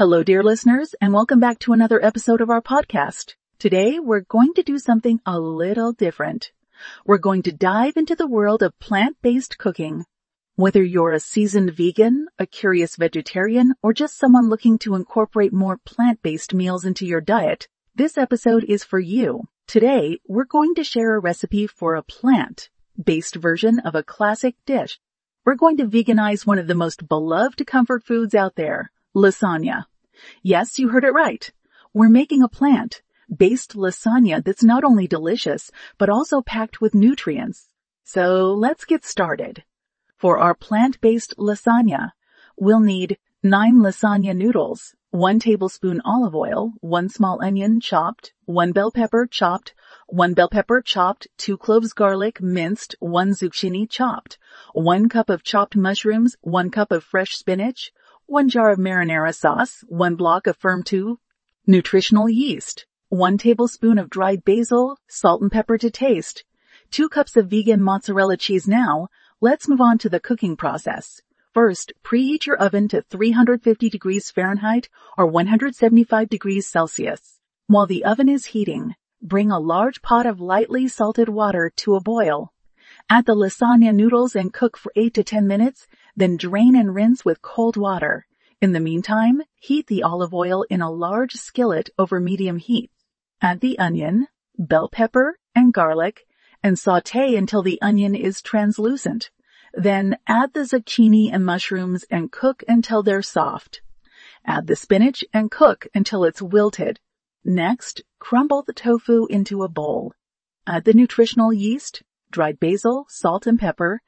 Hello, dear listeners, and welcome back to another episode of our podcast. Today, we're going to do something a little different. We're going to dive into the world of plant-based cooking. Whether you're a seasoned vegan, a curious vegetarian, or just someone looking to incorporate more plant-based meals into your diet, this episode is for you. Today, we're going to share a recipe for a plant-based version of a classic dish. We're going to veganize one of the most beloved comfort foods out there, lasagna. Yes, you heard it right. We're making a plant-based lasagna that's not only delicious, but also packed with nutrients. So let's get started. For our plant-based lasagna, we'll need 9 lasagna noodles, 1 tablespoon olive oil, 1 small onion chopped, 1 bell pepper chopped, 1 bell pepper chopped, 2 cloves garlic minced, 1 zucchini chopped, 1 cup of chopped mushrooms, 1 cup of fresh spinach, 1 jar of marinara sauce, 1 block of firm 2 nutritional yeast, 1 tablespoon of dried basil, salt and pepper to taste, 2 cups of vegan mozzarella cheese now, let's move on to the cooking process. First, preheat your oven to 350 degrees Fahrenheit or 175 degrees Celsius. While the oven is heating, bring a large pot of lightly salted water to a boil. Add the lasagna noodles and cook for 8 to 10 minutes, then drain and rinse with cold water. In the meantime, heat the olive oil in a large skillet over medium heat. Add the onion, bell pepper, and garlic, and saute until the onion is translucent. Then add the zucchini and mushrooms and cook until they're soft. Add the spinach and cook until it's wilted. Next, crumble the tofu into a bowl. Add the nutritional yeast, dried basil, salt and pepper,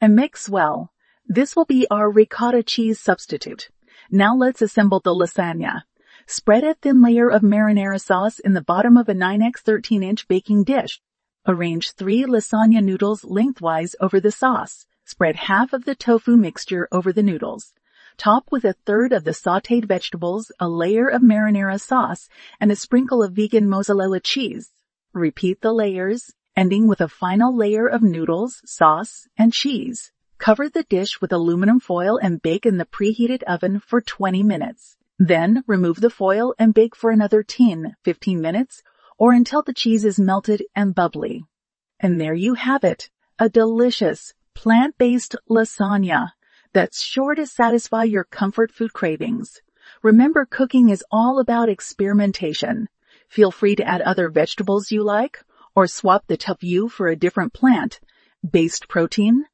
and mix well. This will be our ricotta cheese substitute. Now let's assemble the lasagna. Spread a thin layer of marinara sauce in the bottom of a 9x 13 inch baking dish. Arrange three lasagna noodles lengthwise over the sauce. Spread half of the tofu mixture over the noodles. Top with a third of the sauteed vegetables, a layer of marinara sauce, and a sprinkle of vegan mozzarella cheese. Repeat the layers, ending with a final layer of noodles, sauce, and cheese. Cover the dish with aluminum foil and bake in the preheated oven for 20 minutes. Then remove the foil and bake for another 10, 15 minutes or until the cheese is melted and bubbly. And there you have it, a delicious plant-based lasagna that's sure to satisfy your comfort food cravings. Remember cooking is all about experimentation. Feel free to add other vegetables you like or swap the tofu for a different plant-based protein.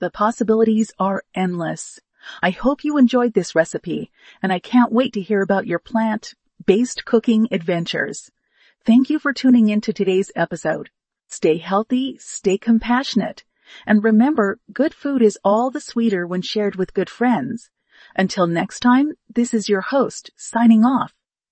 The possibilities are endless. I hope you enjoyed this recipe and I can't wait to hear about your plant-based cooking adventures. Thank you for tuning in to today's episode. Stay healthy, stay compassionate, and remember, good food is all the sweeter when shared with good friends. Until next time, this is your host signing off.